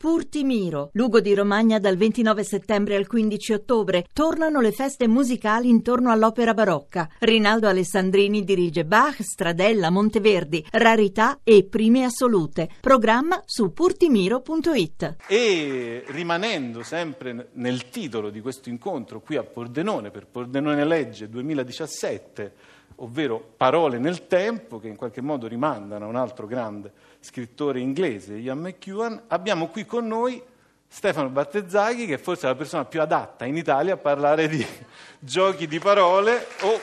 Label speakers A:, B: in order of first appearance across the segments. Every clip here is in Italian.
A: Purtimiro, Lugo di Romagna dal 29 settembre al 15 ottobre. Tornano le feste musicali intorno all'opera barocca. Rinaldo Alessandrini dirige Bach, Stradella, Monteverdi, Rarità e Prime Assolute. Programma su purtimiro.it.
B: E rimanendo sempre nel titolo di questo incontro qui a Pordenone, per Pordenone Legge 2017, ovvero Parole nel tempo, che in qualche modo rimandano a un altro grande scrittore inglese, Ian McEwan, abbiamo qui con noi Stefano Battezzaghi, che forse è la persona più adatta in Italia a parlare di giochi di parole o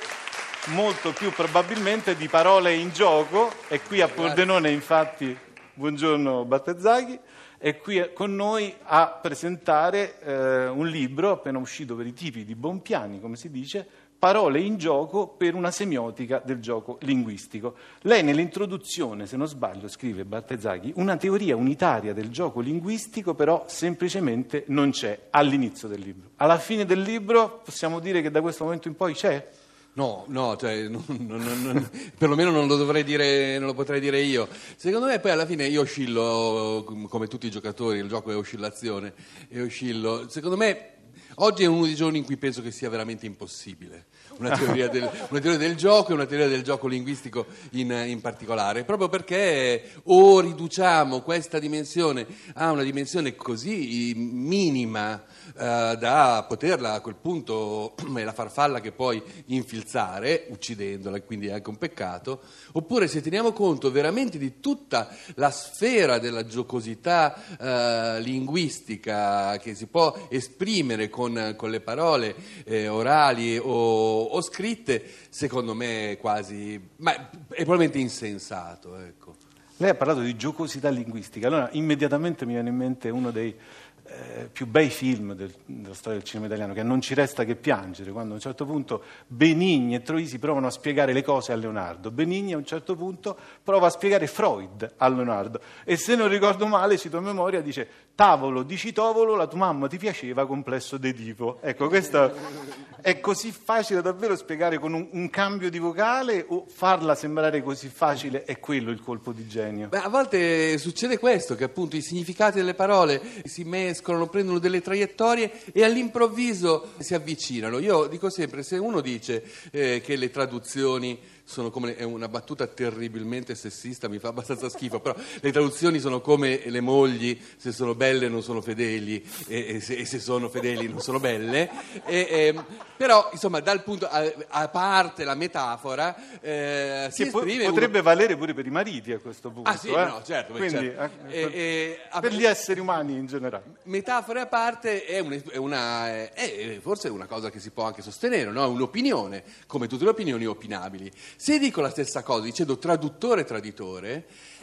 B: molto più probabilmente di parole in gioco. È qui a Pordenone, infatti, buongiorno Battezzaghi, è qui con noi a presentare eh, un libro appena uscito per i tipi di Bonpiani, come si dice, parole in gioco per una semiotica del gioco linguistico. Lei nell'introduzione, se non sbaglio, scrive Bartezaghi, una teoria unitaria del gioco linguistico però semplicemente non c'è all'inizio del libro. Alla fine del libro possiamo dire che da questo momento in poi c'è?
C: No, no, cioè, non, non, non, perlomeno non lo dovrei dire, non lo potrei dire io. Secondo me poi alla fine io oscillo, come tutti i giocatori, il gioco è oscillazione, e oscillo. Secondo me Oggi è uno dei giorni in cui penso che sia veramente impossibile. Una teoria del, una teoria del gioco e una teoria del gioco linguistico in, in, particolare, proprio perché o riduciamo questa dimensione a una dimensione così minima eh, da poterla a quel punto, è la farfalla che puoi infilzare, uccidendola, quindi è anche un peccato, oppure se teniamo conto veramente di tutta la sfera della giocosità eh, linguistica che si può esprimere con, con le parole eh, orali o, o, scritte, secondo me è quasi, ma è probabilmente insensato. Ecco.
B: Lei ha parlato di giocosità linguistica, allora immediatamente mi viene in mente uno dei eh, più bei film del, della storia del cinema italiano, che non ci resta che piangere, quando a un certo punto Benigni e Troisi provano a spiegare le cose a Leonardo. Benigni a un certo punto prova a spiegare Freud a Leonardo e se non ricordo male, cito a memoria, dice tavolo di citovolo, la tua mamma ti piaceva, complesso d'Edipo. Ecco, questo è così facile davvero spiegare con un, un, cambio di vocale o farla sembrare così facile è quello il colpo di genio?
C: Beh, a volte succede questo, che appunto i significati delle parole si mescolano, prendono delle traiettorie e all'improvviso si avvicinano. Io dico sempre, se uno dice eh, che le traduzioni sono come, è una battuta terribilmente sessista, mi fa abbastanza schifo, però le traduzioni sono come le mogli, se sono belle non sono fedeli e, e, se, e se, sono fedeli non sono belle, e, e, però insomma dal punto, a, a parte la metafora, eh, si.
B: Po- potrebbe uno... valere pure per i mariti a questo punto.
C: Ah sì,
B: eh?
C: no, certo.
B: Quindi,
C: certo.
B: Eh, per, per, gli esseri umani in generale.
C: Metafore a parte è, un, è, una, è forse una cosa che si può anche sostenere, no? è un'opinione, come tutte le opinioni opinabili. Se dico la stessa cosa dicendo traduttore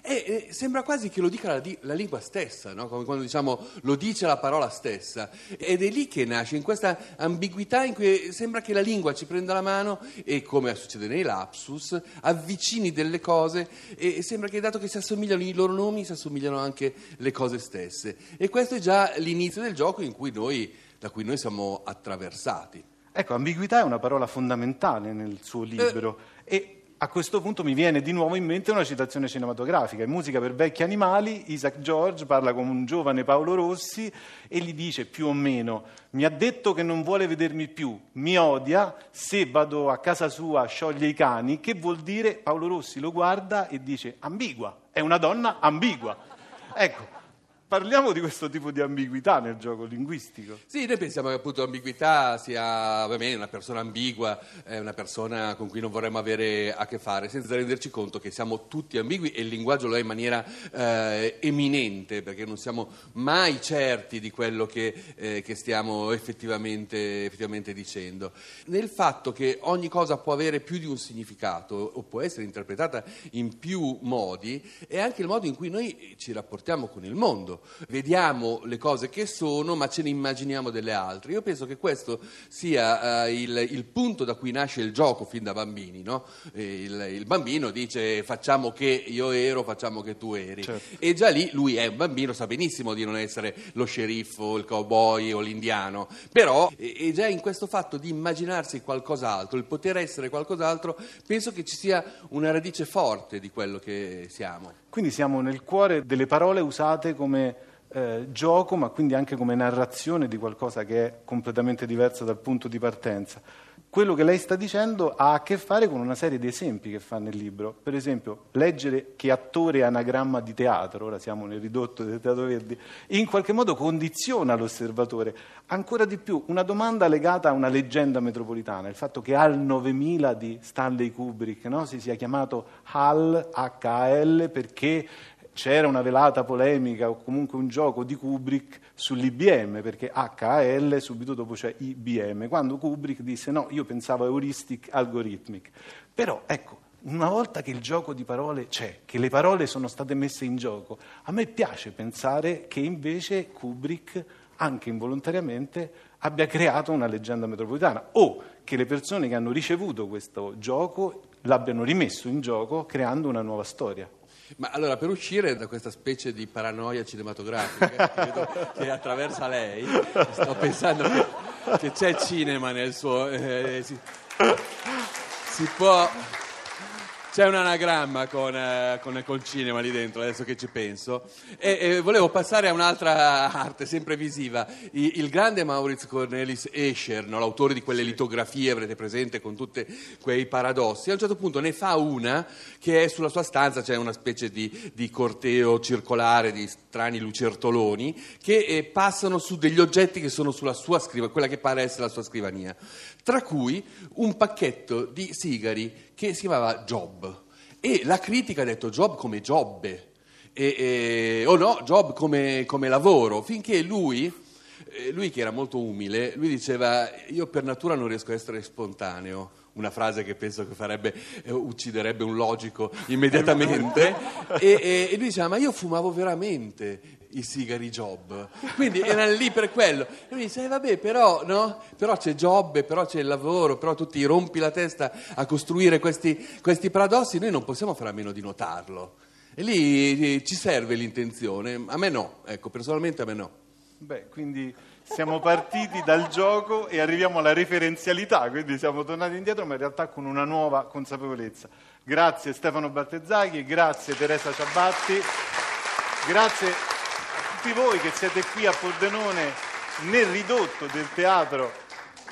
C: e eh, eh, sembra quasi che lo dica la, la lingua stessa, no? come quando diciamo lo dice la parola stessa. Ed è lì che nasce, in questa ambiguità in cui sembra che la lingua ci prenda la mano e, come succede nei lapsus, avvicini delle cose e sembra che dato che si assomigliano i loro nomi, si assomigliano anche le cose stesse. E questo è già l'inizio del gioco noi, da cui noi siamo attraversati.
B: Ecco, ambiguità è una parola fondamentale nel suo libro eh. e a questo punto mi viene di nuovo in mente una citazione cinematografica. In Musica per vecchi animali, Isaac George parla con un giovane Paolo Rossi e gli dice più o meno: Mi ha detto che non vuole vedermi più, mi odia, se vado a casa sua scioglie i cani. Che vuol dire? Paolo Rossi lo guarda e dice: Ambigua, è una donna ambigua. Ecco, Parliamo di questo tipo di ambiguità nel gioco linguistico.
C: Sì, noi pensiamo che appunto l'ambiguità sia vabbè, una persona ambigua, è una persona con cui non vorremmo avere a che fare, senza renderci conto che siamo tutti ambigui e il linguaggio lo è in maniera eh, eminente, perché non siamo mai certi di quello che, eh, che stiamo effettivamente, effettivamente, dicendo. Nel fatto che ogni cosa può avere più di un significato o può essere interpretata in più modi, è anche il modo in cui noi ci rapportiamo con il mondo. Vediamo le cose che sono, ma ce ne immaginiamo delle altre. Io penso che questo sia uh, il, il, punto da cui nasce il gioco fin da bambini. No? Il, il, bambino dice facciamo che io ero, facciamo che tu eri. Certo. E già lì lui è un bambino, sa benissimo di non essere lo sceriffo, il cowboy o l'indiano, però è già in questo fatto di immaginarsi qualcos'altro, il poter essere qualcos'altro, penso che ci sia una radice forte di quello che siamo.
B: Quindi siamo nel cuore delle parole usate come eh, gioco, ma quindi anche come narrazione di qualcosa che è completamente diverso dal punto di partenza. Quello che lei sta dicendo ha a che fare con una serie di esempi che fa nel libro. Per esempio, leggere che attore è anagramma di teatro, ora siamo nel ridotto del Teatro Verdi, in qualche modo condiziona l'osservatore. Ancora di più, una domanda legata a una leggenda metropolitana, il fatto che HAL 9000 di Stanley Kubrick no? si sia chiamato HAL, H-A-L, perché c'era una velata polemica o comunque un gioco di Kubrick sull'IBM, perché HAL subito dopo c'è IBM, quando Kubrick disse no, io pensavo heuristic algorithmic. Però ecco, una volta che il gioco di parole c'è, che le parole sono state messe in gioco, a me piace pensare che invece Kubrick, anche involontariamente, abbia creato una leggenda metropolitana o che le persone che hanno ricevuto questo gioco l'abbiano rimesso in gioco creando una nuova storia.
C: Ma allora, per uscire da questa specie di paranoia cinematografica che, attraversa lei, sto pensando che, che c'è cinema nel suo... Eh, si, si può... C'è un anagramma con, eh, con, col cinema lì dentro, adesso che ci penso. E, e volevo passare a un'altra arte, sempre visiva. I, il grande Maurizio Cornelis Escher, no, l'autore di quelle litografie, avrete presente, con tutti quei paradossi, a un certo punto ne fa una che è sulla sua stanza, c'è una specie di, di corteo circolare di strani lucertoloni che eh, passano su degli oggetti che sono sulla sua scrivania, quella che pare essere la sua scrivania tra cui un pacchetto di sigari che si chiamava Job. E la critica ha detto Job come Jobbe, e, e, o no, Job come, come lavoro, finché lui, lui che era molto umile, lui diceva io per natura non riesco a essere spontaneo una frase che penso che farebbe, eh, ucciderebbe un logico immediatamente, e, e, e, lui diceva, ma io fumavo veramente i sigari Job, quindi era lì per quello. E lui dice, eh, vabbè, però, no? però c'è Job, però c'è il lavoro, però tu ti rompi la testa a costruire questi, questi paradossi, noi non possiamo fare a meno di notarlo. E lì eh, ci serve l'intenzione, a me no, ecco, personalmente a me no.
B: Beh, quindi siamo partiti dal gioco e arriviamo alla referenzialità, quindi siamo tornati indietro, ma in realtà con una nuova consapevolezza. Grazie Stefano Battezzaghi, grazie Teresa Ciabatti, grazie a tutti voi che siete qui a Pordenone nel ridotto del teatro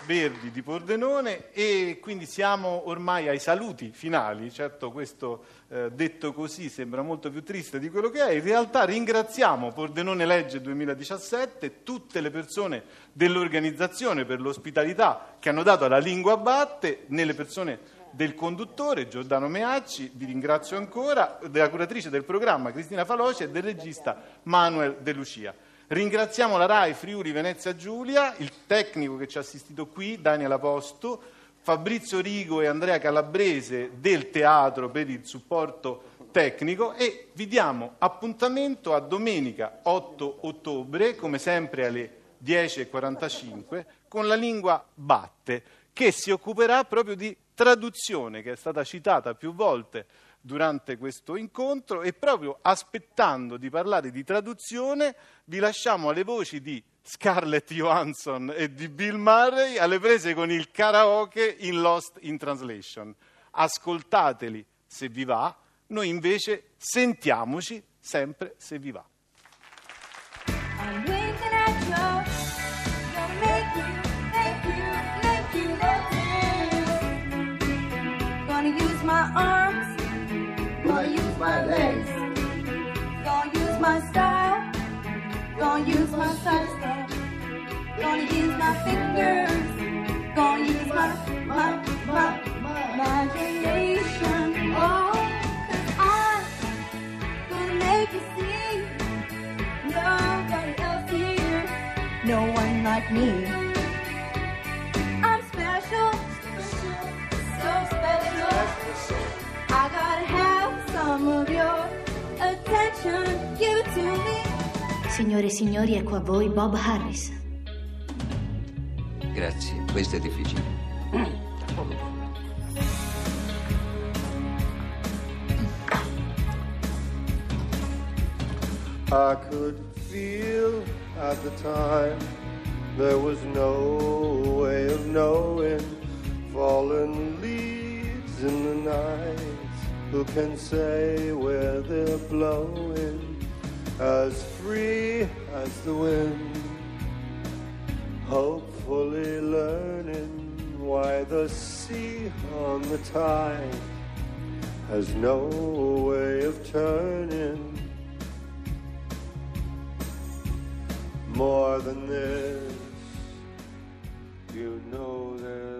B: Verdi di Pordenone e quindi siamo ormai ai saluti finali, certo questo eh, detto così sembra molto più triste di quello che è, in realtà ringraziamo Pordenone Legge 2017 tutte le persone dell'organizzazione per l'ospitalità che hanno dato alla lingua batte, nelle persone del conduttore Giordano Meacci, vi ringrazio ancora, della curatrice del programma Cristina Faloci e del regista Manuel De Lucia. Ringraziamo la RAI Friuli Venezia Giulia, il tecnico che ci ha assistito qui, Daniel Aposto, Fabrizio Rigo e Andrea Calabrese del teatro per il supporto tecnico e vi diamo appuntamento a domenica 8 ottobre, come sempre alle 10.45, con la lingua batte, che si occuperà proprio di traduzione, che è stata citata più volte durante questo incontro e proprio aspettando di parlare di traduzione vi lasciamo alle voci di Scarlett Johansson e di Bill Murray alle prese con il karaoke in Lost in Translation. Ascoltateli se vi va, noi invece sentiamoci sempre se vi va. One like me.
D: Signore e signori, ecco a voi Bob Harris.
E: Grazie, questo è difficile. I could feel at the time there was no way of knowing fallen leaves in the night. Who can say where they're blowing? as free as the wind, hopefully learning why the sea on the tide has no way of turning. More than this, you know there's